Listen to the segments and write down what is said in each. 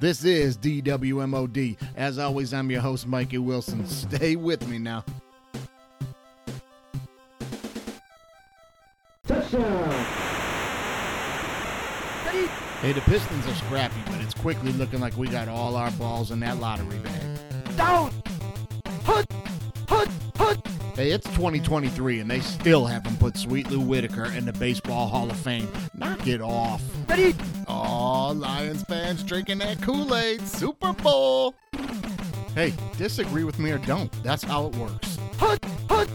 This is DWMOD. As always, I'm your host, Mikey Wilson. Stay with me now. Hey, the Pistons are scrappy, but it's quickly looking like we got all our balls in that lottery bag. Down! Hut! Hut! Hut! Hey, it's 2023 and they still haven't put Sweet Lou Whitaker in the Baseball Hall of Fame. Knock it off. Ready? Lions fans drinking that Kool Aid. Super Bowl. Hey, disagree with me or don't. That's how it works. Hut! Hut!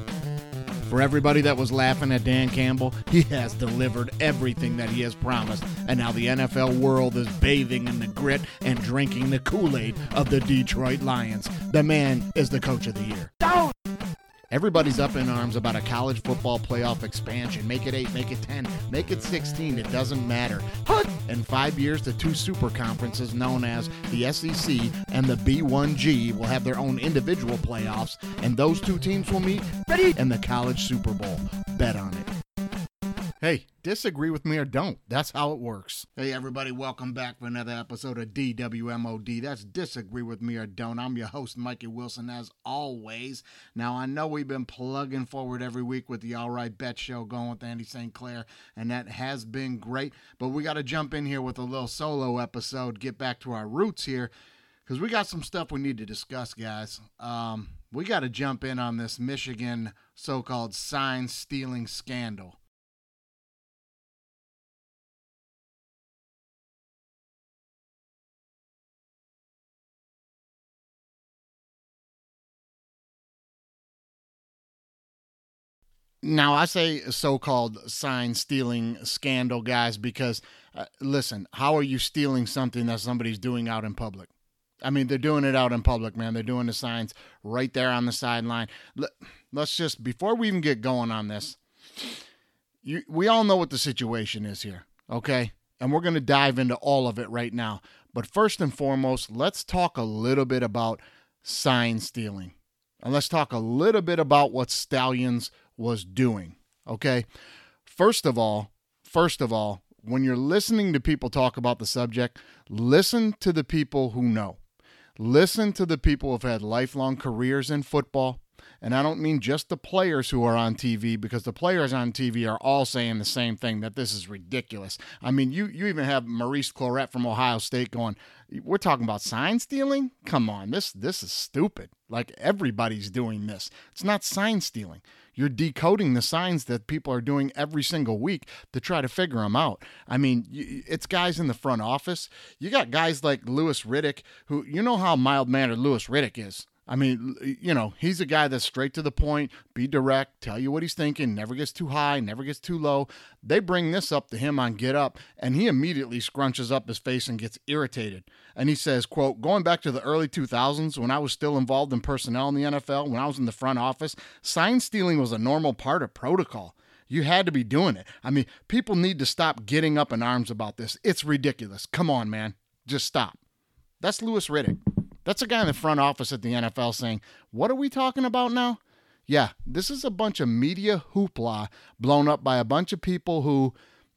For everybody that was laughing at Dan Campbell, he has delivered everything that he has promised. And now the NFL world is bathing in the grit and drinking the Kool Aid of the Detroit Lions. The man is the coach of the year. Everybody's up in arms about a college football playoff expansion. Make it 8, make it 10, make it 16. It doesn't matter. Hut! In five years, the two super conferences known as the SEC and the B1G will have their own individual playoffs, and those two teams will meet in the college Super Bowl. Bet on it. Hey, disagree with me or don't. That's how it works. Hey, everybody, welcome back for another episode of DWMOD. That's Disagree with Me or Don't. I'm your host, Mikey Wilson, as always. Now, I know we've been plugging forward every week with the All Right Bet Show going with Andy St. Clair, and that has been great. But we got to jump in here with a little solo episode, get back to our roots here, because we got some stuff we need to discuss, guys. Um, we got to jump in on this Michigan so called sign stealing scandal. Now, I say so called sign stealing scandal, guys, because uh, listen, how are you stealing something that somebody's doing out in public? I mean, they're doing it out in public, man. They're doing the signs right there on the sideline. Let- Let's just, before we even get going on this, you, we all know what the situation is here, okay? And we're going to dive into all of it right now. But first and foremost, let's talk a little bit about sign stealing. And let's talk a little bit about what Stalions was doing, okay? First of all, first of all, when you're listening to people talk about the subject, listen to the people who know. Listen to the people who've had lifelong careers in football. And I don't mean just the players who are on TV because the players on TV are all saying the same thing that this is ridiculous. I mean, you you even have Maurice Clarett from Ohio State going, "We're talking about sign stealing? Come on, this this is stupid. Like everybody's doing this. It's not sign stealing. You're decoding the signs that people are doing every single week to try to figure them out. I mean, it's guys in the front office. You got guys like Louis Riddick, who you know how mild mannered Louis Riddick is. I mean, you know, he's a guy that's straight to the point, be direct, tell you what he's thinking, never gets too high, never gets too low. They bring this up to him on Get Up, and he immediately scrunches up his face and gets irritated. And he says, quote, going back to the early 2000s when I was still involved in personnel in the NFL, when I was in the front office, sign stealing was a normal part of protocol. You had to be doing it. I mean, people need to stop getting up in arms about this. It's ridiculous. Come on, man. Just stop. That's Louis Riddick. That's a guy in the front office at the NFL saying, What are we talking about now? Yeah, this is a bunch of media hoopla blown up by a bunch of people who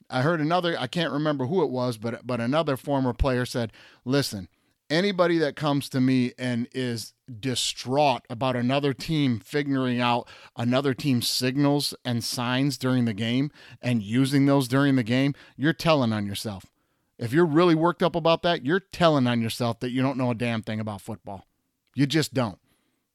I heard another, I can't remember who it was, but but another former player said, "Listen, anybody that comes to me and is distraught about another team figuring out another team's signals and signs during the game and using those during the game, you're telling on yourself. If you're really worked up about that, you're telling on yourself that you don't know a damn thing about football. You just don't.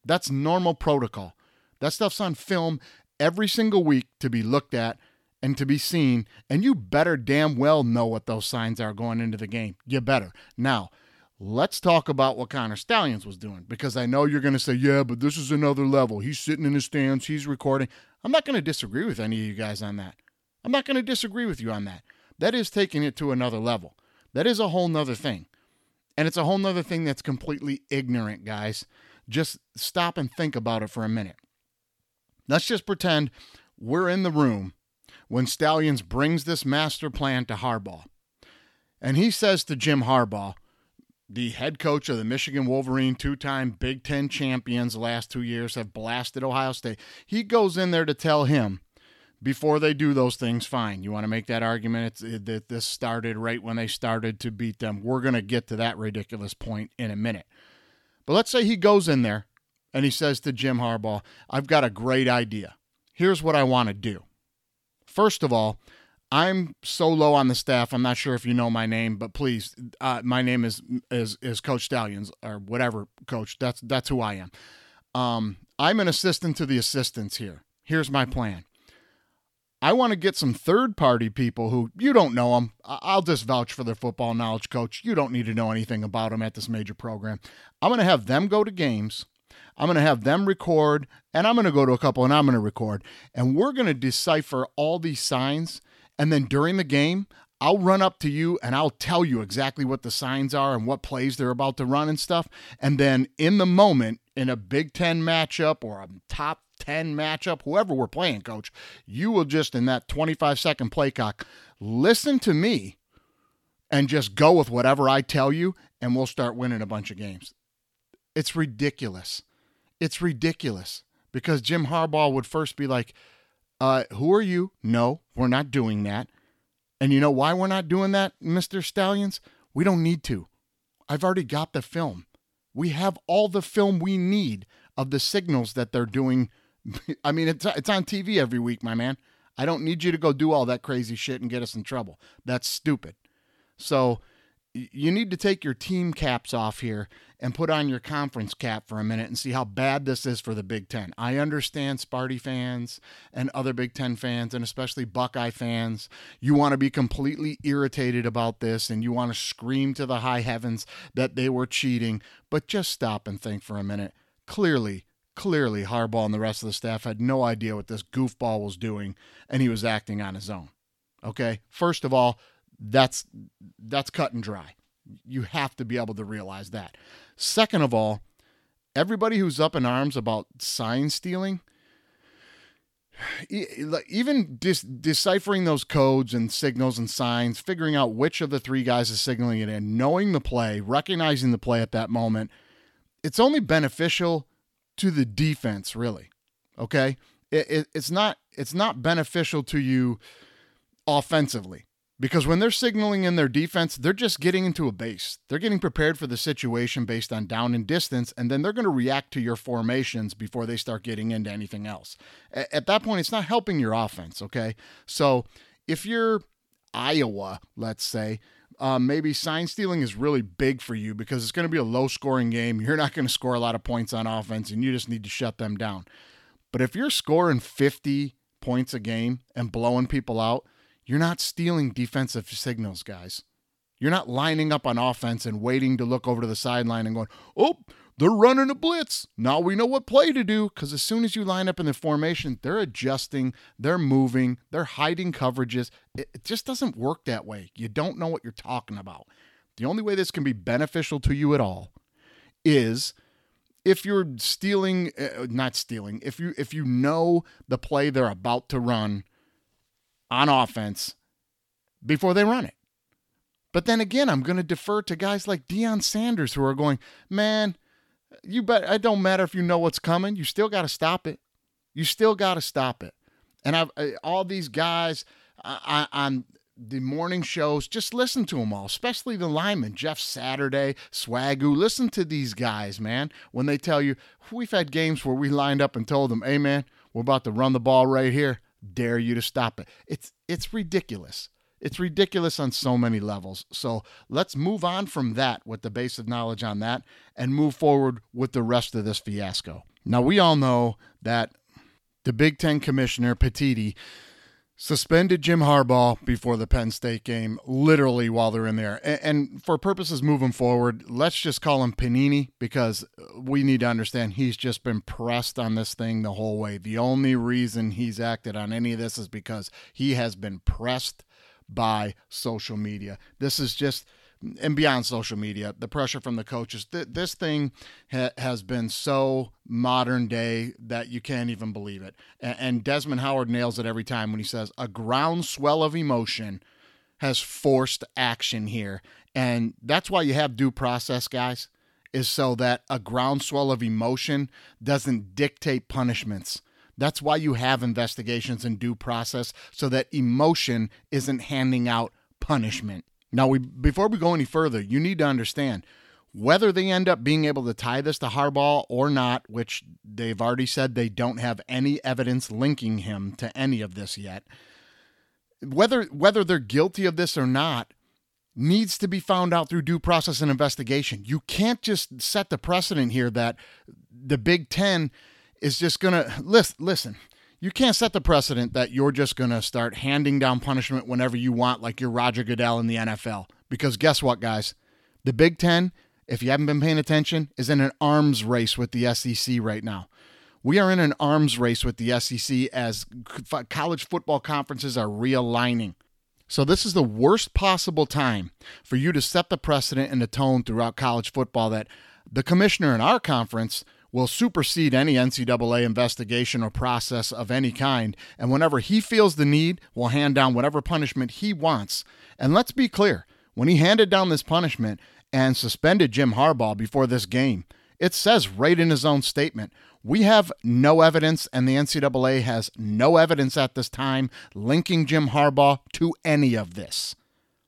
That's normal protocol. That stuff's on film every single week to be looked at and to be seen, and you better damn well know what those signs are going into the game. You better. Now, let's talk about what Connor Stalions was doing because I know you're going to say, yeah, but this is another level. He's sitting in the stands, he's recording. I'm not going to disagree with any of you guys on that. I'm not going to disagree with you on that. That is taking it to another level. That is a whole nother thing. And it's a whole nother thing that's completely ignorant, guys. Just stop and think about it for a minute. Let's just pretend we're in the room when Stalions brings this master plan to Harbaugh. And he says to Jim Harbaugh, the head coach of the Michigan Wolverine, two time Big Ten champions the last two years, have blasted Ohio State. He goes in there to tell him before they do those things, fine. You want to make that argument that this started right when they started to beat them. We're going to get to that ridiculous point in a minute. But let's say he goes in there and he says to Jim Harbaugh, I've got a great idea. Here's what I want to do. First of all, I'm so low on the staff. I'm not sure if you know my name, but please, uh, my name is is is Coach Stalions or whatever, Coach. That's that's who I am. Um, I'm an assistant to the assistants here. Here's my plan. I want to get some third party people who you don't know them. I'll just vouch for their football knowledge, coach. You don't need to know anything about them at this major program. I'm going to have them go to games. I'm going to have them record, and I'm going to go to a couple and I'm going to record. And we're going to decipher all these signs and then during the game, I'll run up to you and I'll tell you exactly what the signs are and what plays they're about to run and stuff. And then in the moment, in a Big Ten matchup or a top 10 matchup, whoever we're playing, coach, you will just in that 25 second play clock listen to me and just go with whatever I tell you, and we'll start winning a bunch of games. It's ridiculous. It's ridiculous because Jim Harbaugh would first be like, uh, who are you? No, we're not doing that. And you know why we're not doing that, Mr. Stalions? We don't need to. I've already got the film. We have all the film we need of the signals that they're doing. I mean, it's, it's on TV every week, my man. I don't need you to go do all that crazy shit and get us in trouble. That's stupid. So you need to take your team caps off here and put on your conference cap for a minute and see how bad this is for the Big Ten. I understand Sparty fans and other Big Ten fans, and especially Buckeye fans. You want to be completely irritated about this and you want to scream to the high heavens that they were cheating, but just stop and think for a minute. Clearly, clearly, Harbaugh and the rest of the staff had no idea what this goofball was doing, and he was acting on his own. Okay, first of all, that's that's cut and dry. You have to be able to realize that. Second of all, everybody who's up in arms about sign stealing, even dis- deciphering those codes and signals and signs, figuring out which of the three guys is signaling it in, knowing the play, recognizing the play at that moment, it's only beneficial to the defense, really. Okay, it, it, it's not it's not beneficial to you offensively because when they're signaling in their defense, they're just getting into a base. They're getting prepared for the situation based on down and distance, and then they're going to react to your formations before they start getting into anything else. At that point, it's not helping your offense, okay? So if you're Iowa, let's say, um, maybe sign stealing is really big for you because it's going to be a low scoring game. You're not going to score a lot of points on offense, and you just need to shut them down. But if you're scoring 50 points a game and blowing people out, you're not stealing defensive signals, guys. You're not lining up on offense and waiting to look over to the sideline and going, oh, they're running a blitz. Now we know what play to do. Because as soon as you line up in the formation, they're adjusting, they're moving, they're hiding coverages. It, it just doesn't work that way. You don't know what you're talking about. The only way this can be beneficial to you at all is if you're stealing uh, not stealing if you if you know the play they're about to run on offense before they run it. But then again, I'm going to defer to guys like Deion Sanders who are going, man, you bet it don't matter if you know what's coming. You still got to stop it. You still got to stop it. And I've eh, all these guys on the morning shows, just listen to them all, especially the linemen, Jeff Saturday, Swagu. Listen to these guys, man, when they tell you, we've had games where we lined up and told them, hey, man, we're about to run the ball right here dare you to stop it. It's it's ridiculous. It's ridiculous on so many levels. So let's move on from that with the base of knowledge on that and move forward with the rest of this fiasco. Now we all know that the Big Ten commissioner Petitti suspended Jim Harbaugh before the Penn State game, literally while they're in there. And, for purposes moving forward, let's just call him Panini because we need to understand he's just been pressed on this thing the whole way. The only reason he's acted on any of this is because he has been pressed by social media. This is just and beyond social media, the pressure from the coaches. Th- this thing ha- has been so modern day that you can't even believe it. And-, and Desmond Howard nails it every time when he says a groundswell of emotion has forced action here. And that's why you have due process, guys, is so that a groundswell of emotion doesn't dictate punishments That's why you have investigations and due process so that emotion isn't handing out punishment. Now, we before we go any further, you need to understand whether they end up being able to tie this to Harbaugh or not, which they've already said they don't have any evidence linking him to any of this yet. Whether whether they're guilty of this or not needs to be found out through due process and investigation. You can't just set the precedent here that the Big 10 is just going to listen, listen. You can't set the precedent that you're just going to start handing down punishment whenever you want, like you're Roger Goodell in the NFL. Because guess what, guys? The Big Ten, if you haven't been paying attention, is in an arms race with the SEC right now. We are in an arms race with the SEC as college football conferences are realigning. So, this is the worst possible time for you to set the precedent and the tone throughout college football that the commissioner in our conference will supersede any NCAA investigation or process of any kind, and whenever he feels the need, will hand down whatever punishment he wants. And let's be clear when he handed down this punishment and suspended Jim Harbaugh before this game, it says right in his own statement we have no evidence, and the NCAA has no evidence at this time linking Jim Harbaugh to any of this.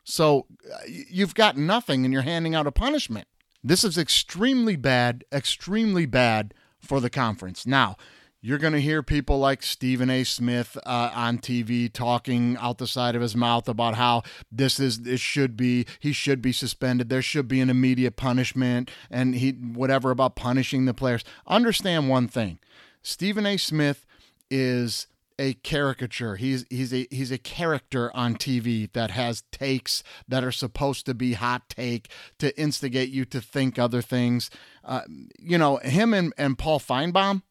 So uh, you've got nothing and you're handing out a punishment. This is extremely bad, extremely bad for the conference. Now, you're going to hear people like Stephen A. Smith uh, on TV talking out the side of his mouth about how this is this should be he should be suspended. There should be an immediate punishment, and he whatever about punishing the players. Understand one thing: Stephen A. Smith is a caricature. He's he's a he's a character on TV that has takes that are supposed to be hot take to instigate you to think other things. Uh, you know, him and, and Paul Finebaum.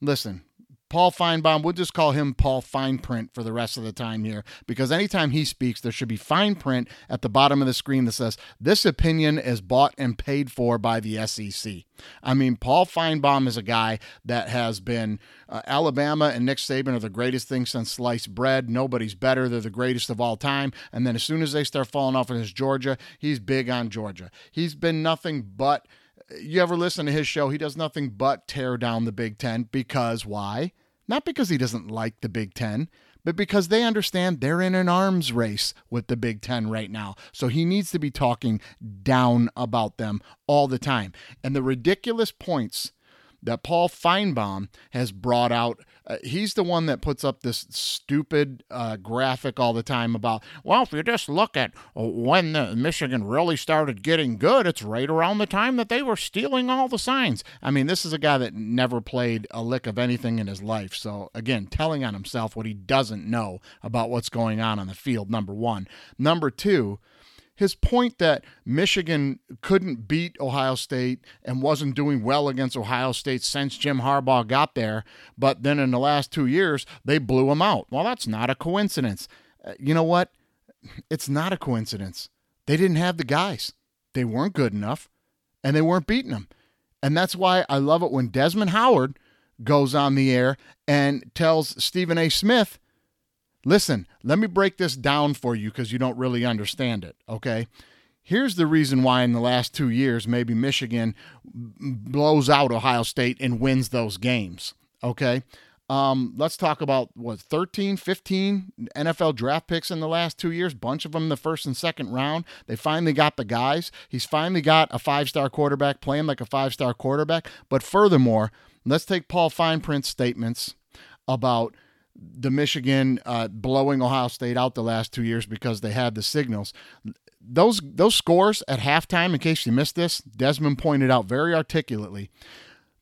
Listen, Paul Finebaum, we'll just call him Paul Fine Print for the rest of the time here because anytime he speaks, there should be fine print at the bottom of the screen that says, This opinion is bought and paid for by the SEC. I mean, Paul Finebaum is a guy that has been uh, Alabama and Nick Saban are the greatest thing since sliced bread. Nobody's better. They're the greatest of all time. And then as soon as they start falling off in his Georgia, he's big on Georgia. He's been nothing but you ever listen to his show, he does nothing but tear down the Big Ten because why? Not because he doesn't like the Big Ten, but because they understand they're in an arms race with the Big Ten right now. So he needs to be talking down about them all the time. And the ridiculous points that Paul Finebaum has brought out. Uh, he's the one that puts up this stupid uh, graphic all the time about, well, if you just look at when Michigan really started getting good, it's right around the time that they were stealing all the signs. I mean, this is a guy that never played a lick of anything in his life. So, again, telling on himself what he doesn't know about what's going on on the field, number one. Number two, his point that Michigan couldn't beat Ohio State and wasn't doing well against Ohio State since Jim Harbaugh got there, but then in the last two years, they blew him out. Well, that's not a coincidence. Uh, you know what? It's not a coincidence. They didn't have the guys, they weren't good enough, and they weren't beating them. And that's why I love it when Desmond Howard goes on the air and tells Stephen A. Smith, Listen, let me break this down for you because you don't really understand it, okay? Here's the reason why in the last two years, maybe Michigan blows out Ohio State and wins those games, okay? Um, let's talk about what 13, 15 NFL draft picks in the last two years, bunch of them in the first and second round. They finally got the guys. He's finally got a five star quarterback playing like a five star quarterback. But furthermore, let's take Paul Fineprint's statements about the Michigan uh, blowing Ohio State out the last two years because they had the signals. Those those scores at halftime, in case you missed this, Desmond pointed out very articulately.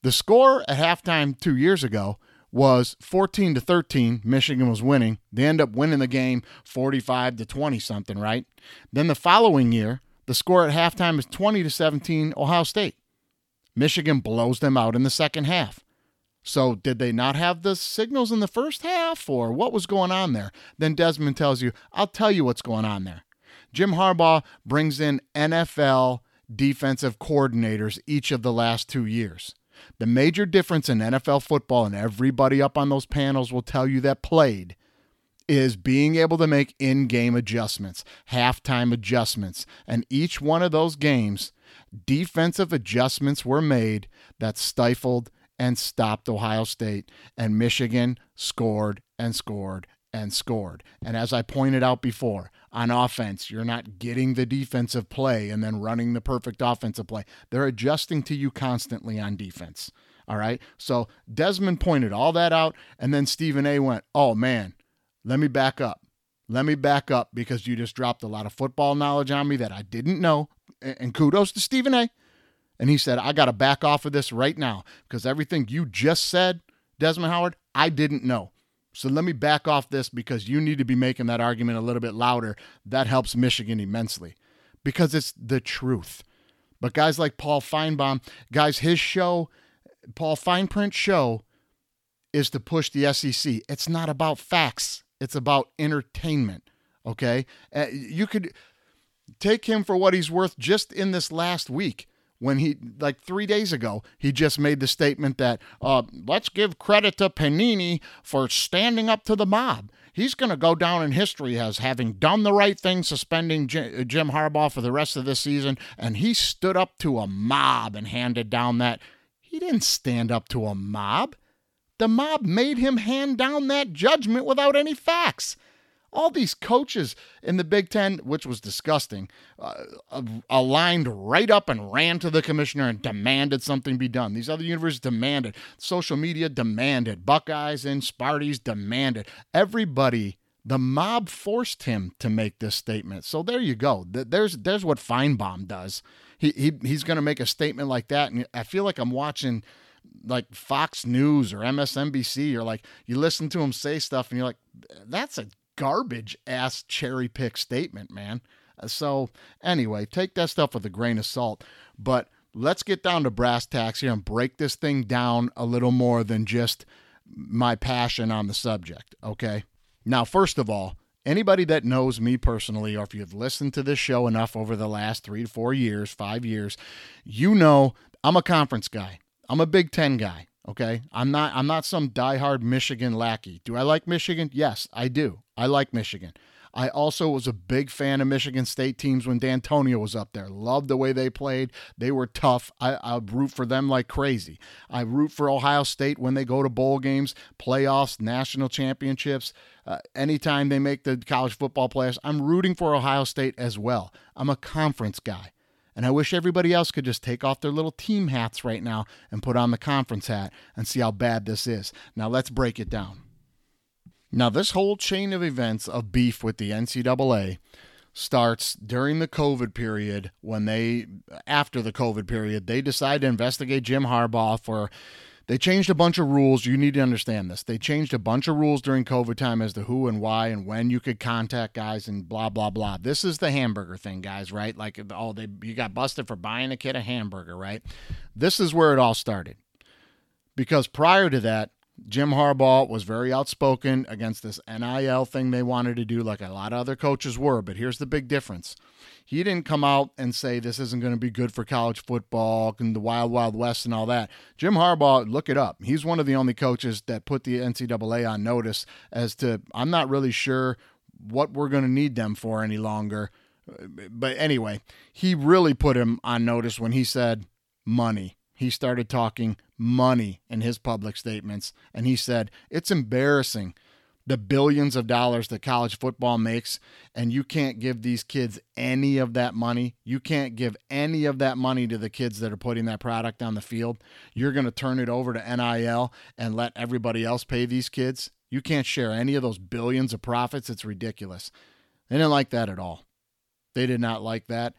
The score at halftime two years ago was 14 to 13. Michigan was winning. They end up winning the game 45 to 20 something, right? Then the following year, the score at halftime is 20 to 17 Ohio State. Michigan blows them out in the second half. So, did they not have the signals in the first half, or what was going on there? Then Desmond tells you, I'll tell you what's going on there. Jim Harbaugh brings in NFL defensive coordinators each of the last two years. The major difference in NFL football, and everybody up on those panels will tell you that played, is being able to make in game adjustments, halftime adjustments. And each one of those games, defensive adjustments were made that stifled and stopped Ohio State, and Michigan scored and scored and scored. And as I pointed out before, on offense, you're not getting the defensive play and then running the perfect offensive play. They're adjusting to you constantly on defense. All right. So Desmond pointed all that out. And then Stephen A went, Oh, man, let me back up. Let me back up because you just dropped a lot of football knowledge on me that I didn't know. And kudos to Stephen A. And he said, I got to back off of this right now because everything you just said, Desmond Howard, I didn't know. So let me back off this because you need to be making that argument a little bit louder. That helps Michigan immensely because it's the truth. But guys like Paul Finebaum, guys, his show, Paul Fineprint's show, is to push the SEC. It's not about facts, it's about entertainment. Okay? Uh, you could take him for what he's worth just in this last week when he like three days ago he just made the statement that uh, let's give credit to panini for standing up to the mob. He's going to go down in history as having done the right thing suspending jim harbaugh for the rest of the season and he stood up to a mob and handed down that. He didn't stand up to a mob. The mob made him hand down that judgment without any facts all these coaches in the Big Ten, which was disgusting, uh, aligned right up and ran to the commissioner and demanded something be done. These other universities demanded. Social media demanded. Buckeyes and Sparties demanded. Everybody, the mob forced him to make this statement. So there you go. There's there's what Finebaum does. He, he he's going to make a statement like that, and I feel like I'm watching like Fox News or MSNBC or like you listen to him say stuff and you're like, that's a garbage ass cherry pick statement, man. Uh, so, anyway, take that stuff with a grain of salt. But let's get down to brass tacks here and break this thing down a little more than just my passion on the subject, okay? Now, first of all, anybody that knows me personally, or if you've listened to this show enough over the last three to four years, five years, you know I'm a conference guy. I'm a Big Ten guy. Okay, I'm not I'm not some diehard Michigan lackey. Do I like Michigan? Yes, I do. I like Michigan. I also was a big fan of Michigan State teams when Dantonio was up there. Loved the way they played. They were tough. I, I root for them like crazy. I root for Ohio State when they go to bowl games, playoffs, national championships. Uh, anytime they make the college football playoffs, I'm rooting for Ohio State as well. I'm a conference guy. And I wish everybody else could just take off their little team hats right now and put on the conference hat and see how bad this is. Now, let's break it down. Now, this whole chain of events of beef with the NCAA starts during the COVID period when they, after the COVID period, they decide to investigate Jim Harbaugh for they changed a bunch of rules. You need to understand this. They changed a bunch of rules during COVID time as to who and why and when you could contact guys and blah blah blah. This is the hamburger thing, guys, right? Like oh, they you got busted for buying a kid a hamburger, right? This is where it all started. Because prior to that, Jim Harbaugh was very outspoken against this NIL thing they wanted to do, like a lot of other coaches were. But here's the big difference he didn't come out and say this isn't going to be good for college football and the Wild Wild West and all that. Jim Harbaugh, look it up. He's one of the only coaches that put the NCAA on notice as to I'm not really sure what we're going to need them for any longer. Uh, but anyway, he really put him on notice when he said money. He started talking money in his public statements, and he said, It's embarrassing the billions of dollars that college football makes, and you can't give these kids any of that money. You can't give any of that money to the kids that are putting that product on the field. You're going to turn it over to NIL and let everybody else pay these kids. You can't share any of those billions of profits. It's ridiculous. They didn't like that at all. They did not like that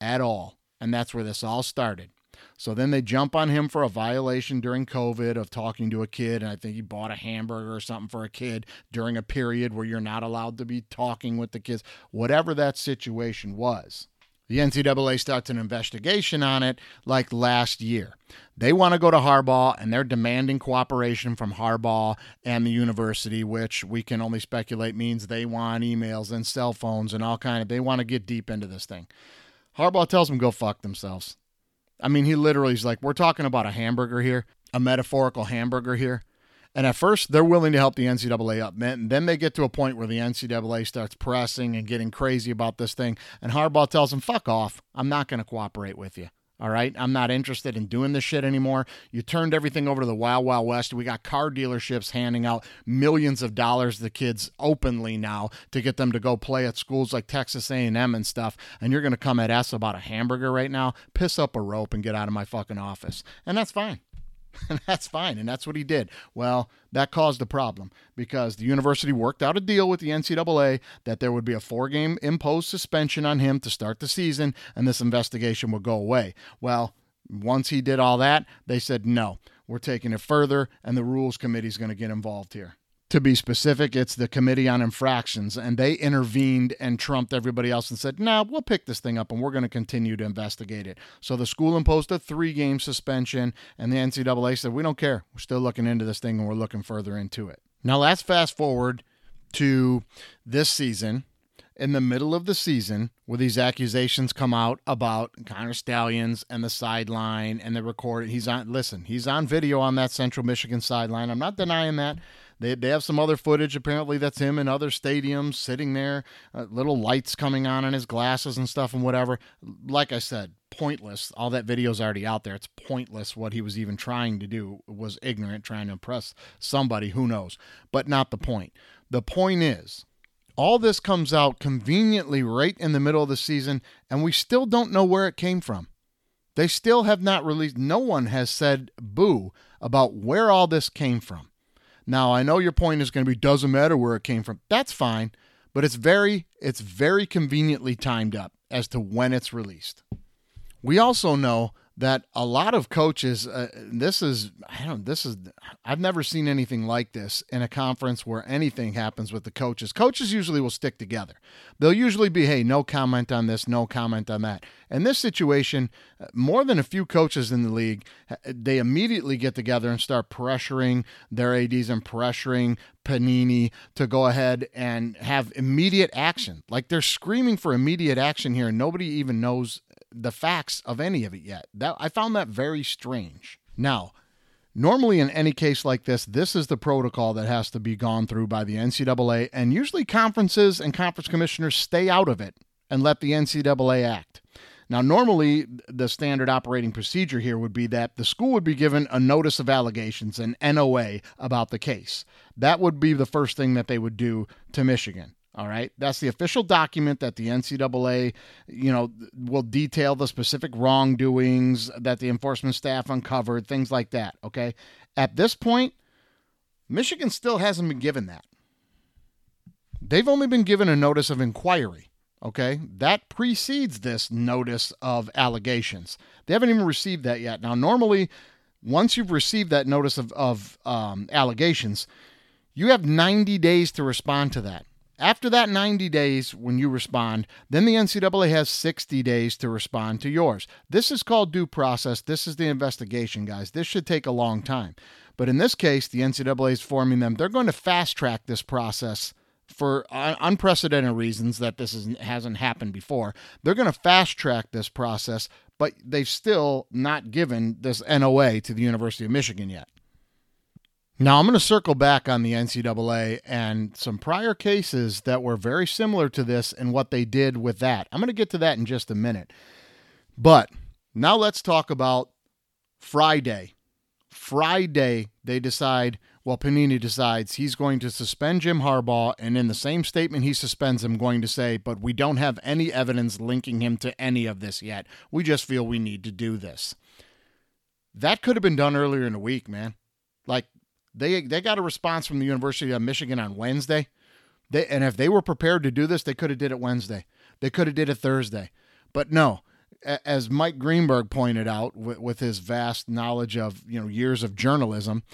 at all. And that's where this all started. So then they jump on him for a violation during COVID of talking to a kid. And I think he bought a hamburger or something for a kid during a period where you're not allowed to be talking with the kids, whatever that situation was. The NCAA starts an investigation on it like last year. They want to go to Harbaugh and they're demanding cooperation from Harbaugh and the university, which we can only speculate means they want emails and cell phones and all kind of they want to get deep into this thing. Harbaugh tells them go fuck themselves. I mean, he literally is like, we're talking about a hamburger here, a metaphorical hamburger here. And at first, they're willing to help the NCAA up. And then they get to a point where the NCAA starts pressing and getting crazy about this thing. And Harbaugh tells them, fuck off. I'm not going to cooperate with you. All right. I'm not interested in doing this shit anymore. You turned everything over to the Wild Wild West. We got car dealerships handing out millions of dollars to kids openly now to get them to go play at schools like Texas A&M and stuff. And you're going to come at us about a hamburger right now? Piss up a rope and get out of my fucking office. And that's fine. And that's fine. And that's what he did. Well, that caused a problem because the university worked out a deal with the NCAA that there would be a four game imposed suspension on him to start the season and this investigation would go away. Well, once he did all that, they said, no, we're taking it further and the rules committee is going to get involved here to be specific, it's the Committee on Infractions, and they intervened and trumped everybody else and said, "Nah, we'll pick this thing up and we're going to continue to investigate it." So the school imposed a three-game suspension, and the NCAA said, "We don't care. We're still looking into this thing and we're looking further into it." Now let's fast forward to this season. In the middle of the season, where these accusations come out about Connor Stalions and the sideline and the record, he's on. Listen, he's on video on that Central Michigan sideline. I'm not denying that. They, they have some other footage apparently that's him in other stadiums sitting there, uh, little lights coming on in his glasses and stuff and whatever. Like I said, pointless. All that video's already out there. It's pointless what he was even trying to do. It was ignorant trying to impress somebody, who knows. But not the point. The point is, all this comes out conveniently right in the middle of the season, and we still don't know where it came from. They still have not released, no one has said boo about where all this came from. Now, I know your point is going to be doesn't matter where it came from. That's fine, but it's very it's very conveniently timed up as to when it's released. We also know that a lot of coaches uh, this is i don't this is i've never seen anything like this in a conference where anything happens with the coaches. Coaches usually will stick together. They'll usually be hey no comment on this no comment on that. In this situation uh, more than a few coaches in the league uh, they immediately get together and start pressuring their ads and pressuring panini to go ahead and have immediate action. Like they're screaming for immediate action here and nobody even knows the facts of any of it yet. That I found that very strange. Now, normally in any case like this, this is the protocol that has to be gone through by the NCAA, and usually conferences and conference commissioners stay out of it and let the NCAA act. Now, normally, the standard operating procedure here would be that the school would be given a notice of allegations, an NOA, about the case. That would be the first thing that they would do to Michigan. All right. That's the official document that the NCAA, you know, will detail the specific wrongdoings that the enforcement staff uncovered, things like that. Okay. At this point, Michigan still hasn't been given that. They've only been given a notice of inquiry. Okay. That precedes this notice of allegations. They haven't even received that yet. Now, normally, once you've received that notice of, of um, allegations, you have 90 days to respond to that. After that 90 days, when you respond, then the NCAA has 60 days to respond to yours. This is called due process. This is the investigation, guys. This should take a long time. But in this case, the NCAA is forming them. They're going to fast track this process for unprecedented reasons that this is, hasn't happened before. They're going to fast track this process, but they've still not given this NOA to the University of Michigan yet. Now, I'm going to circle back on the NCAA and some prior cases that were very similar to this and what they did with that. I'm going to get to that in just a minute. But now let's talk about Friday. Friday, they decide, well, Panini decides he's going to suspend Jim Harbaugh. And in the same statement he suspends him, going to say, but we don't have any evidence linking him to any of this yet. We just feel we need to do this. That could have been done earlier in the week, man. They they got a response from the University of Michigan on Wednesday. They, and if they were prepared to do this, they could have did it Wednesday. They could have did it Thursday. But no, as Mike Greenberg pointed out with, with his vast knowledge of, you know, years of journalism,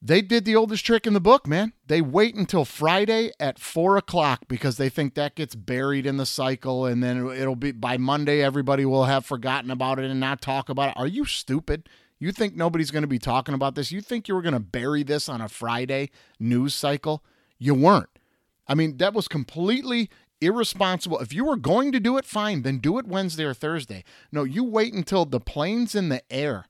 they did the oldest trick in the book, man. They wait until Friday at four o'clock because they think that gets buried in the cycle, and then it'll be by Monday everybody will have forgotten about it and not talk about it. Are you stupid? You think nobody's going to be talking about this? You think you were going to bury this on a Friday news cycle? You weren't. I mean, that was completely irresponsible. If you were going to do it, fine, then do it Wednesday or Thursday. No, you wait until the plane's in the air.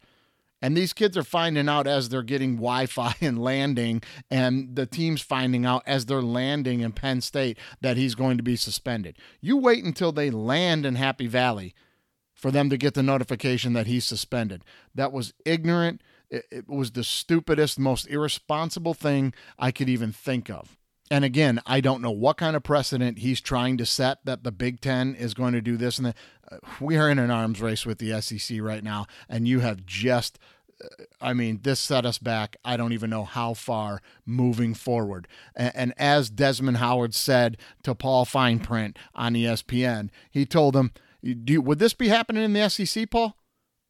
And these kids are finding out as they're getting Wi Fi and landing, and the team's finding out as they're landing in Penn State that he's going to be suspended. You wait until they land in Happy Valley for them to get the notification that he's suspended. That was ignorant. It, was the stupidest, most irresponsible thing I could even think of. And again, I don't know what kind of precedent he's trying to set that the Big Ten is going to do this. And uh, we are in an arms race with the SEC right now, and you have just I mean, this set us back. I don't even know how far moving forward. And, as Desmond Howard said to Paul Fineprint on ESPN, he told him, you, "Would this be happening in the SEC, Paul?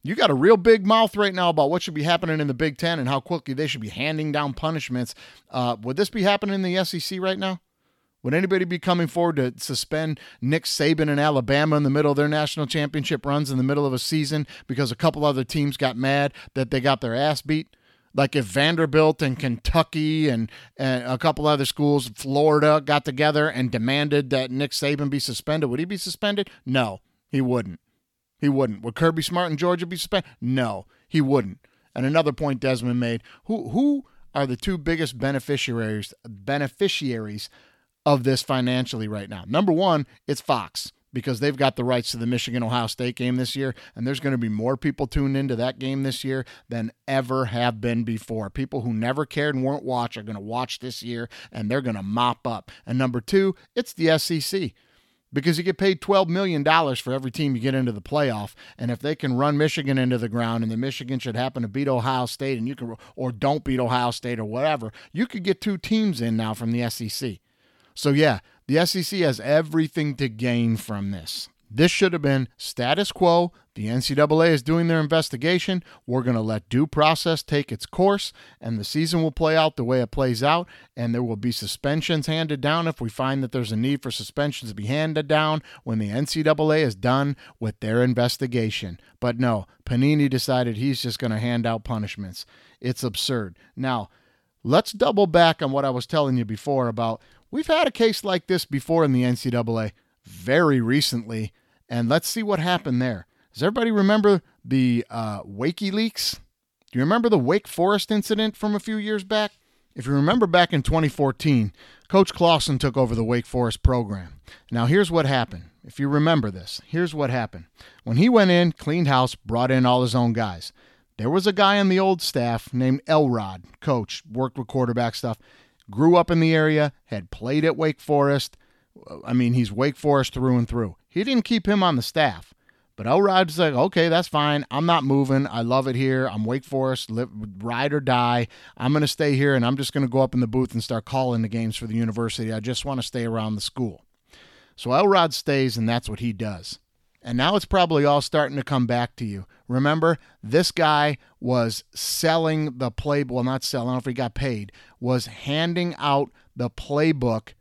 You got a real big mouth right now about what should be happening in the Big Ten and how quickly they should be handing down punishments. Uh, would this be happening in the SEC right now?" Would anybody be coming forward to suspend Nick Saban in Alabama in the middle of their national championship runs in the middle of a season because a couple other teams got mad that they got their ass beat? Like if Vanderbilt and Kentucky and, and a couple other schools, Florida, got together and demanded that Nick Saban be suspended, would he be suspended? No, he wouldn't. He wouldn't. Would Kirby Smart in Georgia be suspended? No, he wouldn't. And another point Desmond made: who who are the two biggest beneficiaries beneficiaries of this financially right now. Number one, it's Fox because they've got the rights to the Michigan Ohio State game this year, and there's going to be more people tuned into that game this year than ever have been before. People who never cared and weren't watch are going to watch this year, and they're going to mop up. And number two, it's the SEC. Because you get paid $12 million for every team you get into the playoff. And if they can run Michigan into the ground and the Michigan should happen to beat Ohio State and you can, or don't beat Ohio State or whatever, you could get two teams in now from the SEC. So, yeah, the SEC has everything to gain from this. This should have been status quo. The NCAA is doing their investigation. We're going to let due process take its course, and the season will play out the way it plays out. And there will be suspensions handed down if we find that there's a need for suspensions to be handed down when the NCAA is done with their investigation. But no, Panini decided he's just going to hand out punishments. It's absurd. Now, let's double back on what I was telling you before about We've had a case like this before in the NCAA very recently, and let's see what happened there. Does everybody remember the uh, leaks? Do you remember the Wake Forest incident from a few years back? If you remember back in 2014, Coach Clawson took over the Wake Forest program. Now, here's what happened. If you remember this, here's what happened. When he went in, cleaned house, brought in all his own guys. There was a guy on the old staff named Elrod, coach, worked with quarterback stuff grew up in the area, had played at Wake Forest. I mean, he's Wake Forest through and through. He didn't keep him on the staff. But Elrod's like, okay, that's fine. I'm not moving. I love it here. I'm Wake Forest, live, ride or die. I'm going to stay here, and I'm just going to go up in the booth and start calling the games for the university. I just want to stay around the school. So Elrod stays, and that's what he does. And now it's probably all starting to come back to you. Remember, this guy was selling the playbook, well, not selling, I don't know if he got paid, was handing out the playbook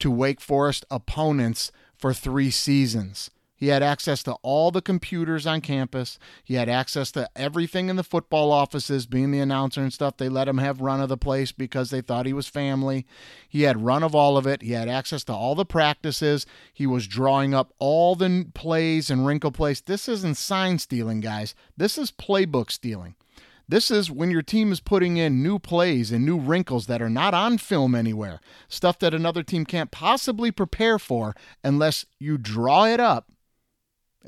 to Wake Forest opponents for three seasons. He had access to all the computers on campus. He had access to everything in the football offices, being the announcer and stuff. They let him have run of the place because they thought he was family. He had run of all of it. He had access to all the practices. He was drawing up all the plays and wrinkle plays. This isn't sign stealing, guys. This is playbook stealing. This is when your team is putting in new plays and new wrinkles that are not on film anywhere, stuff that another team can't possibly prepare for unless you draw it up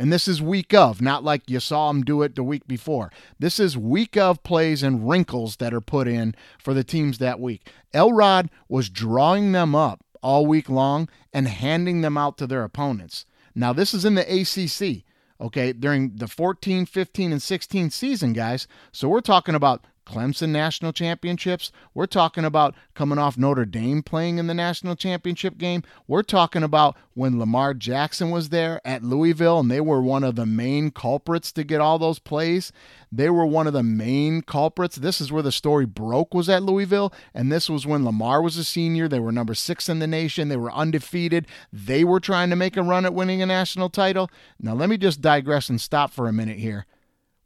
and this is week of, not like you saw him do it the week before. This is week of plays and wrinkles that are put in for the teams that week. Elrod was drawing them up all week long and handing them out to their opponents. Now, this is in the ACC, okay, during the 14, 15, and 16 season, guys. So we're talking about Clemson national championships. We're talking about coming off Notre Dame playing in the national championship game. We're talking about when Lamar Jackson was there at Louisville and they were one of the main culprits to get all those plays. They were one of the main culprits. This is where the story broke was at Louisville and this was when Lamar was a senior. They were number 6 in the nation. They were undefeated. They were trying to make a run at winning a national title. Now let me just digress and stop for a minute here.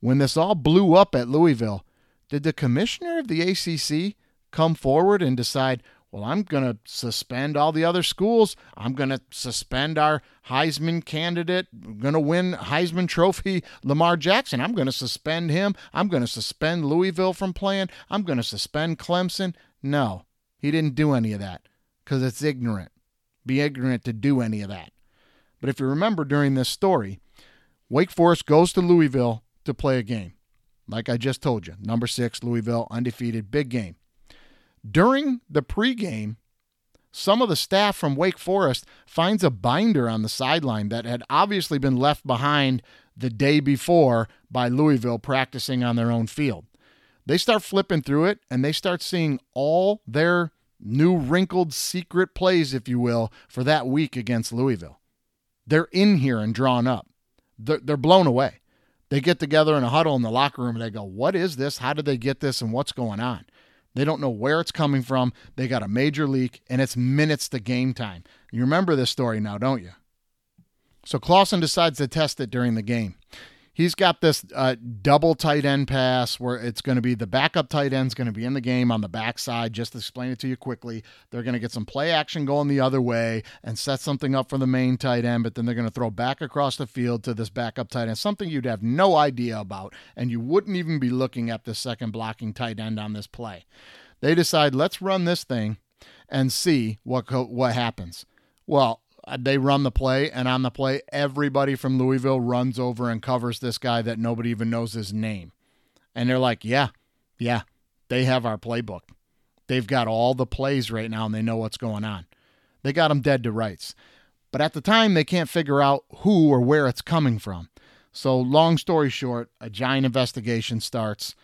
When this all blew up at Louisville, did the commissioner of the ACC come forward and decide, well, I'm going to suspend all the other schools. I'm going to suspend our Heisman candidate, going to win Heisman Trophy, Lamar Jackson. I'm going to suspend him. I'm going to suspend Louisville from playing. I'm going to suspend Clemson. No, he didn't do any of that because it's ignorant. Be ignorant to do any of that. But if you remember during this story, Wake Forest goes to Louisville to play a game. Like I just told you, number six, Louisville, undefeated, big game. During the pregame, some of the staff from Wake Forest finds a binder on the sideline that had obviously been left behind the day before by Louisville practicing on their own field. They start flipping through it and they start seeing all their new wrinkled secret plays, if you will, for that week against Louisville. They're in here and drawn up. They're, they're blown away. They get together in a huddle in the locker room and they go, What is this? How did they get this? And what's going on? They don't know where it's coming from. They got a major leak and it's minutes to game time. You remember this story now, don't you? So Clawson decides to test it during the game he's got this uh, double tight end pass where it's going to be the backup tight end's going to be in the game on the backside. Just to explain it to you quickly, they're going to get some play action going the other way and set something up for the main tight end, but then they're going to throw back across the field to this backup tight end, something you'd have no idea about, and you wouldn't even be looking at the second blocking tight end on this play. They decide, let's run this thing and see what what happens. Well, Uh, they run the play, and on the play, everybody from Louisville runs over and covers this guy that nobody even knows his name. And they're like, yeah, yeah, they have our playbook. They've got all the plays right now, and they know what's going on. They got them dead to rights. But at the time, they can't figure out who or where it's coming from. So, long story short, a giant investigation starts.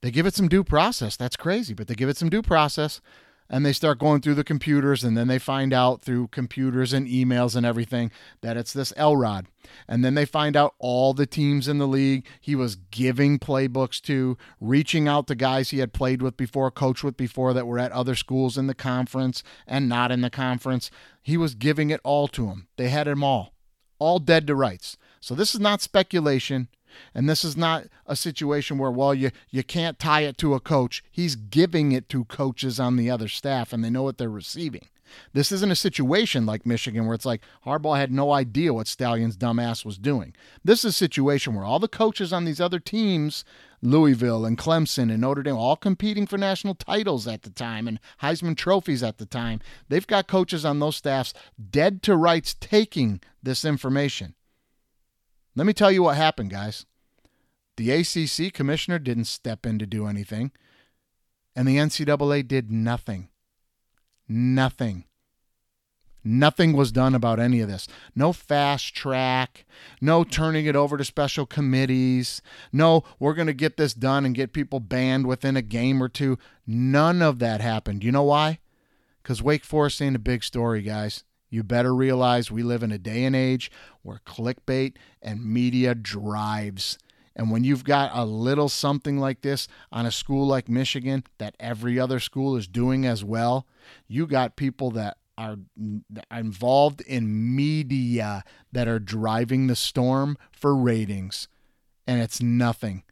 They give it some due process. That's crazy, but they give it some due process and they start going through the computers and then they find out through computers and emails and everything that it's this Elrod. And then they find out all the teams in the league he was giving playbooks to, reaching out to guys he had played with before, coached with before that were at other schools in the conference and not in the conference. He was giving it all to them. They had them all, all dead to rights. So this is not speculation. And this is not a situation where, well, you, you can't tie it to a coach. He's giving it to coaches on the other staff and they know what they're receiving. This isn't a situation like Michigan where it's like Harbaugh had no idea what Stalions' dumbass was doing. This is a situation where all the coaches on these other teams, Louisville and Clemson and Notre Dame, all competing for national titles at the time and Heisman trophies at the time, they've got coaches on those staffs dead to rights taking this information. Let me tell you what happened, guys. The ACC commissioner didn't step in to do anything, and the NCAA did nothing. Nothing. Nothing was done about any of this. No fast track, no turning it over to special committees, no, we're going to get this done and get people banned within a game or two. None of that happened. You know why? Because Wake Forest ain't a big story, guys. You better realize we live in a day and age where clickbait and media drives. And when you've got a little something like this on a school like Michigan that every other school is doing as well, you got people that are involved in media that are driving the storm for ratings. And it's nothing.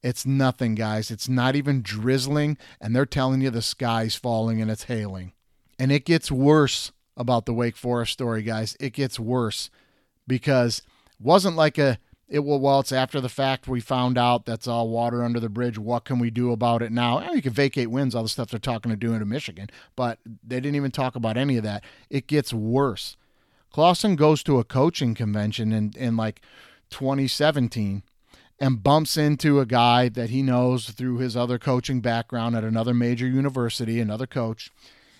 It's nothing, guys. It's not even drizzling, and they're telling you the sky's falling and it's hailing. And it gets worse about the Wake Forest story, guys. It gets worse because wasn't like a it will well it's after the fact we found out that's all water under the bridge. What can we do about it now? You can vacate wins all the stuff they're talking to doing to michigan but they didn't even talk about any of that. It gets worse. Clawson goes to a coaching convention in, in like 2017 and bumps into a guy that he knows through his other coaching background at another major university another coach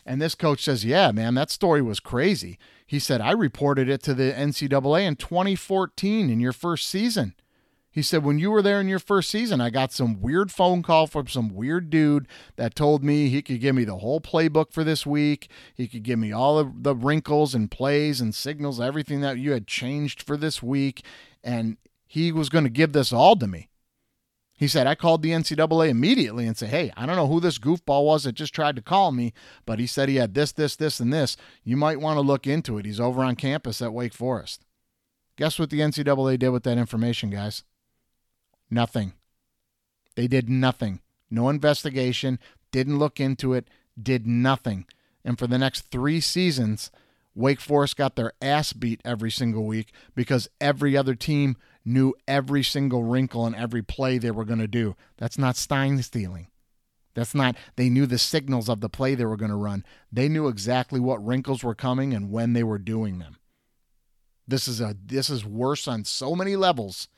and this coach says, Yeah, man, that story was crazy. He said, I reported it to the NCAA in 2014 in your first season. He said, When you were there in your first season, I got some weird phone call from some weird dude that told me he could give me the whole playbook for this week. He could give me all of the wrinkles and plays and signals, everything that you had changed for this week. And he was going to give this all to me. He said, I called the NCAA immediately and said, Hey, I don't know who this goofball was that just tried to call me, but he said he had this, this, this, and this. You might want to look into it. He's over on campus at Wake Forest. Guess what the NCAA did with that information, guys? Nothing. They did nothing. No investigation, didn't look into it, did nothing. And for the next three seasons, Wake Forest got their ass beat every single week because every other team knew every single wrinkle and every play they were going to do. That's not sign stealing. That's not, they knew the signals of the play they were going to run. They knew exactly what wrinkles were coming and when they were doing them. This is a this is worse on so many levels,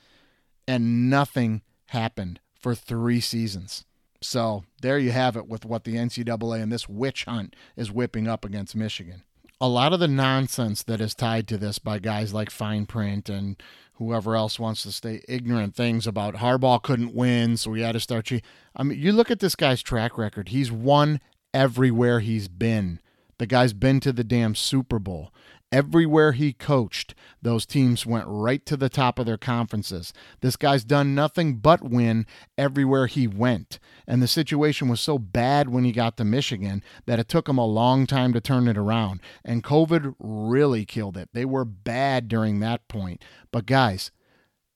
and nothing happened for three seasons. So there you have it with what the NCAA and this witch hunt is whipping up against Michigan. A lot of the nonsense that is tied to this by guys like Finebaum and whoever else wants to stay ignorant things about Harbaugh couldn't win, so we had to start. I mean, you look at this guy's track record. He's won everywhere he's been. The guy's been to the damn Super Bowl. Everywhere he coached, those teams went right to the top of their conferences. This guy's done nothing but win everywhere he went. And the situation was so bad when he got to Michigan that it took him a long time to turn it around. And COVID really killed it. They were bad during that point. But guys,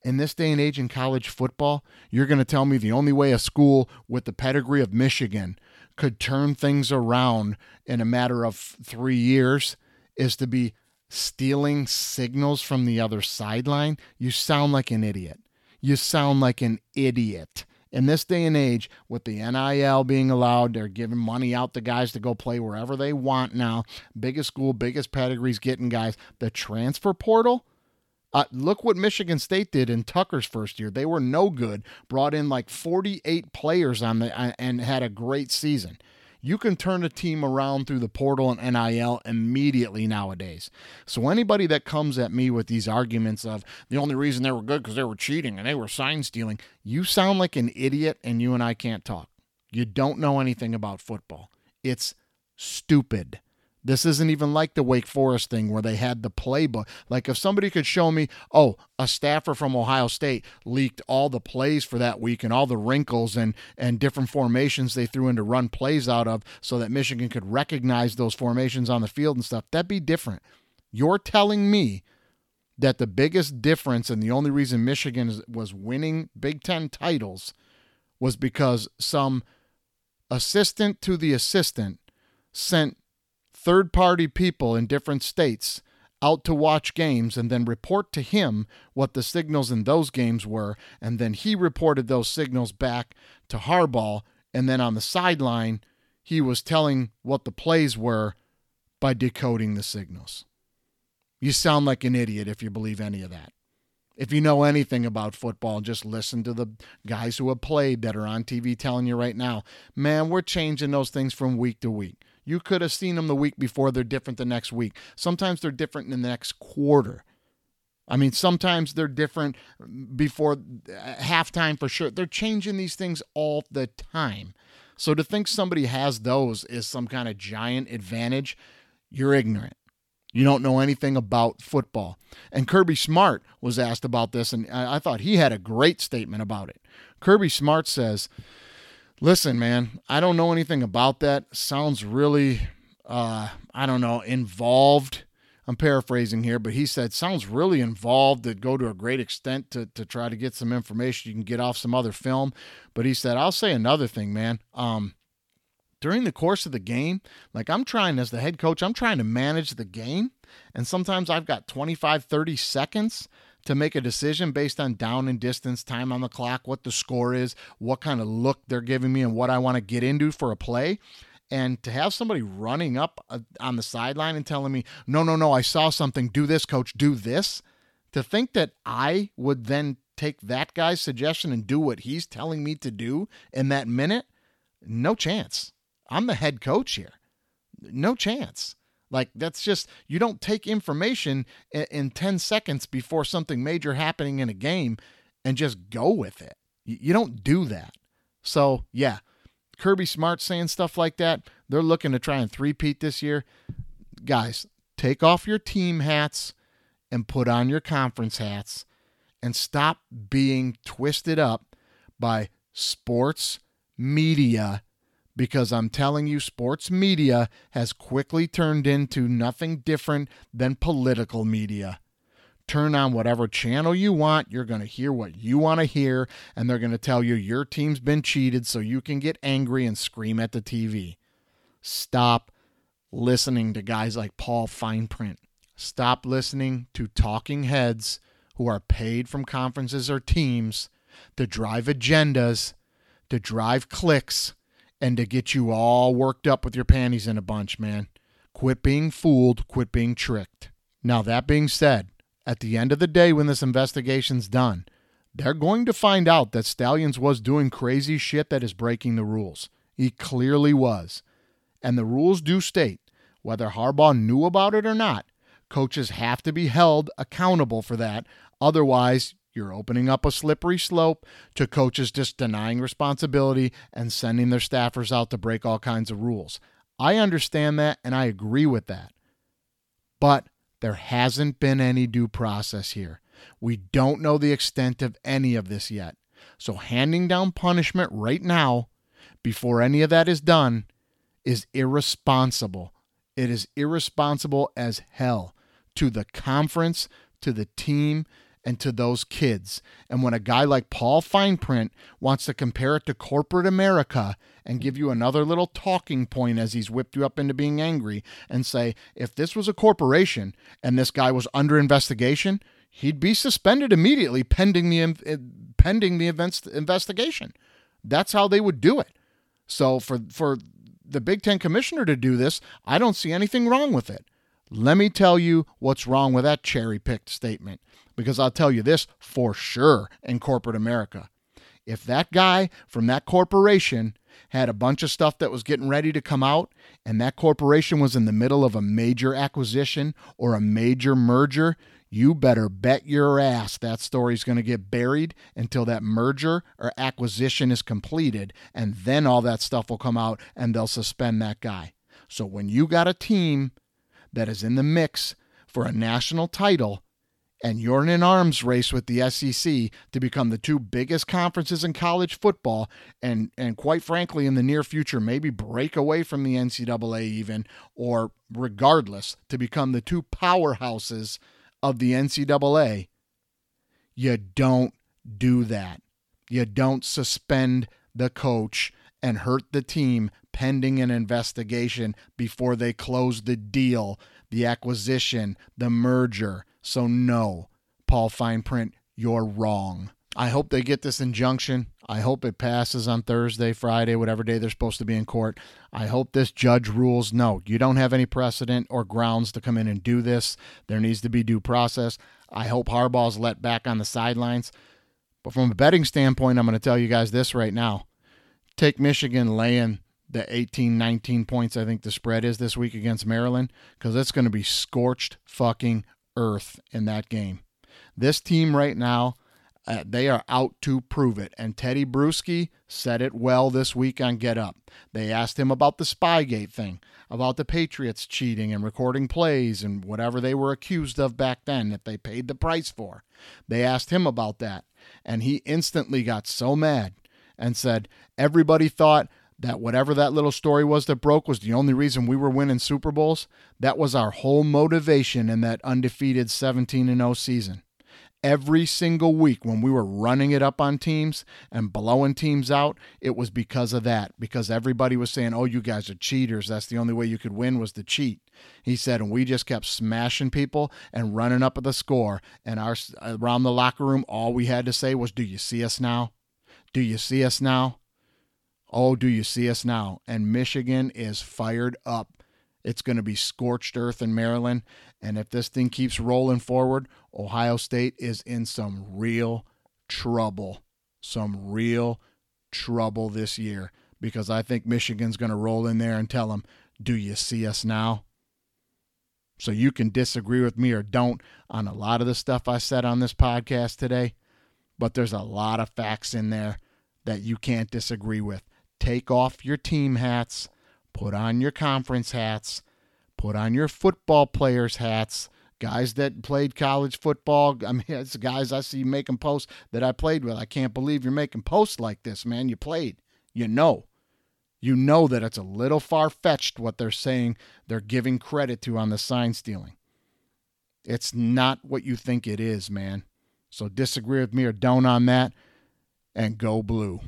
in this day and age in college football, you're going to tell me the only way a school with the pedigree of Michigan could turn things around in a matter of three years is to be stealing signals from the other sideline, you sound like an idiot. You sound like an idiot. In this day and age, with the NIL being allowed, they're giving money out to guys to go play wherever they want now. Biggest school, biggest pedigrees getting guys. The transfer portal, uh, look what Michigan State did in Tucker's first year. They were no good. Brought in like 48 players on the uh, and had a great season. You can turn a team around through the portal and NIL immediately nowadays. So anybody that comes at me with these arguments of the only reason they were good because they were cheating and they were sign stealing, you sound like an idiot and you and I can't talk. You don't know anything about football. It's stupid. This isn't even like the Wake Forest thing where they had the playbook. Like if somebody could show me, oh, a staffer from Ohio State leaked all the plays for that week and all the wrinkles and and different formations they threw in to run plays out of so that Michigan could recognize those formations on the field and stuff, that'd be different. You're telling me that the biggest difference and the only reason Michigan was winning Big 10 titles was because some assistant to the assistant sent third party people in different states out to watch games and then report to him what the signals in those games were. And then he reported those signals back to Harbaugh. And then on the sideline, he was telling what the plays were by decoding the signals. You sound like an idiot if you believe any of that. If you know anything about football, just listen to the guys who have played that are on TV telling you right now, man, we're changing those things from week to week. You could have seen them the week before. They're different the next week. Sometimes they're different in the next quarter. I mean, sometimes they're different before uh, halftime for sure. They're changing these things all the time. So to think somebody has those is some kind of giant advantage, you're ignorant. You don't know anything about football. And Kirby Smart was asked about this, and I thought he had a great statement about it. Kirby Smart says, Listen, man, I don't know anything about that. Sounds really, uh, I don't know, involved. I'm paraphrasing here, but he said sounds really involved to go to a great extent to, to try to get some information you can get off some other film. But he said, I'll say another thing, man. Um, during the course of the game, like I'm trying as the head coach, I'm trying to manage the game. And sometimes I've got 25, 30 seconds to make a decision based on down and distance, time on the clock, what the score is, what kind of look they're giving me, and what I want to get into for a play. And to have somebody running up uh, on the sideline and telling me, no, no, no, I saw something, do this, coach, do this, to think that I would then take that guy's suggestion and do what he's telling me to do in that minute, no chance. I'm the head coach here. No chance. Like that's just you don't take information in, in 10 seconds before something major happening in a game and just go with it. You, you don't do that. So, yeah. Kirby Smart saying stuff like that. They're looking to try and three-peat this year. Guys, take off your team hats and put on your conference hats and stop being twisted up by sports media because I'm telling you, sports media has quickly turned into nothing different than political media. Turn on whatever channel you want. You're going to hear what you want to hear, and they're going to tell you your team's been cheated so you can get angry and scream at the TV. Stop listening to guys like Paul Finebaum. Stop listening to talking heads who are paid from conferences or teams to drive agendas, to drive clicks and to get you all worked up with your panties in a bunch, man. Quit being fooled, quit being tricked. Now, that being said, at the end of the day, when this investigation's done, they're going to find out that Stalions was doing crazy shit that is breaking the rules. He clearly was. And the rules do state whether Harbaugh knew about it or not, coaches have to be held accountable for that. Otherwise, you're opening up a slippery slope to coaches just denying responsibility and sending their staffers out to break all kinds of rules. I understand that and I agree with that. But there hasn't been any due process here. We don't know the extent of any of this yet. So handing down punishment right now, before any of that is done, is irresponsible. It is irresponsible as hell to the conference, to the team, and to those kids. And when a guy like Paul Finebaum wants to compare it to corporate America and give you another little talking point as he's whipped you up into being angry and say, if this was a corporation and this guy was under investigation, he'd be suspended immediately pending the eh, pending the events investigation. That's how they would do it. So for for the Big Ten commissioner to do this, I don't see anything wrong with it. Let me tell you what's wrong with that cherry picked statement, because I'll tell you this for sure in corporate America. If that guy from that corporation had a bunch of stuff that was getting ready to come out, and that corporation was in the middle of a major acquisition or a major merger, you better bet your ass that story's going to get buried until that merger or acquisition is completed. And then all that stuff will come out and they'll suspend that guy. So when you got a team that is in the mix for a national title, and you're in an arms race with the SEC to become the two biggest conferences in college football, and and quite frankly, in the near future, maybe break away from the NCAA even, or regardless, to become the two powerhouses of the NCAA, you don't do that. You don't suspend the coach and hurt the team pending an investigation before they close the deal, the acquisition, the merger. So, no, Paul Finebaum, you're wrong. I hope they get this injunction. I hope it passes on Thursday, Friday, whatever day they're supposed to be in court. I hope this judge rules no, you don't have any precedent or grounds to come in and do this. There needs to be due process. I hope Harbaugh's let back on the sidelines. But from a betting standpoint, I'm going to tell you guys this right now. Take Michigan laying the 18, 19 points I think the spread is this week against Maryland because it's going to be scorched fucking earth in that game. This team right now uh, they are out to prove it. And Tedy Bruschi said it well this week on Get Up. They asked him about the Spygate thing, about the Patriots cheating and recording plays and whatever they were accused of back then that they paid the price for. They asked him about that. And he instantly got so mad and said, Everybody thought that whatever that little story was that broke was the only reason we were winning Super Bowls. That was our whole motivation in that undefeated 17 0 season every single week when we were running it up on teams and blowing teams out, it was because of that. Because everybody was saying, "Oh, you guys are cheaters. That's the only way you could win was to cheat." He said, and we just kept smashing people and running up at the score. And our around the locker room, all we had to say was, "Do you see us now? Do you see us now?" Oh, do you see us now? And Michigan is fired up it's going to be scorched earth in Maryland. And if this thing keeps rolling forward, Ohio State is in some real trouble. Some real trouble this year because I think Michigan's going to roll in there and tell them, Do you see us now? So you can disagree with me or don't on a lot of the stuff I said on this podcast today, but there's a lot of facts in there that you can't disagree with. Take off your team hats put on your conference hats, put on your football players' hats. Guys that played college football. I mean, it's guys I see making posts that I played with. I can't believe you're making posts like this, man. You played. You know. You know that it's a little far fetched what they're saying they're giving credit to on the sign stealing. It's not what you think it is, man. So disagree with me or don't on that and go blue.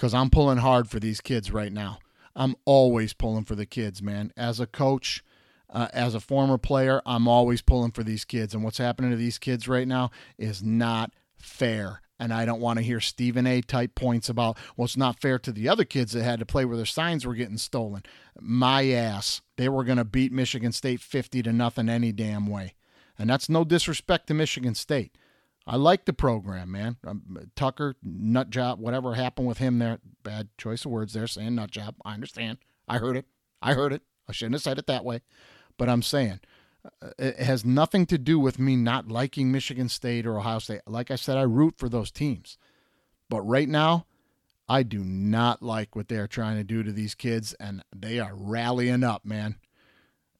Because I'm pulling hard for these kids right now. I'm always pulling for the kids, man. As a coach, uh, as a former player, I'm always pulling for these kids. And what's happening to these kids right now is not fair. And I don't want to hear Stephen A type points about, well, it's not fair to the other kids that had to play where their signs were getting stolen. My ass. They were going to beat Michigan State 50 to nothing any damn way. And that's no disrespect to Michigan State. I like the program, man. Um, Tucker, nut job, whatever happened with him there. Bad choice of words there, saying nut job. I understand. I heard it. I heard it. I shouldn't have said it that way. But I'm saying uh, it has nothing to do with me not liking Michigan State or Ohio State. Like I said, I root for those teams. But right now, I do not like what they're trying to do to these kids, and they are rallying up, man.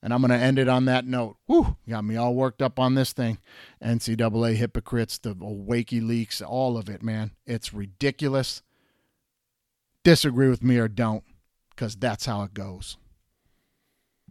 And I'm going to end it on that note. Whew, got me all worked up on this thing. NCAA hypocrites, the Wakey leaks, all of it, man. It's ridiculous. Disagree with me or don't, because that's how it goes.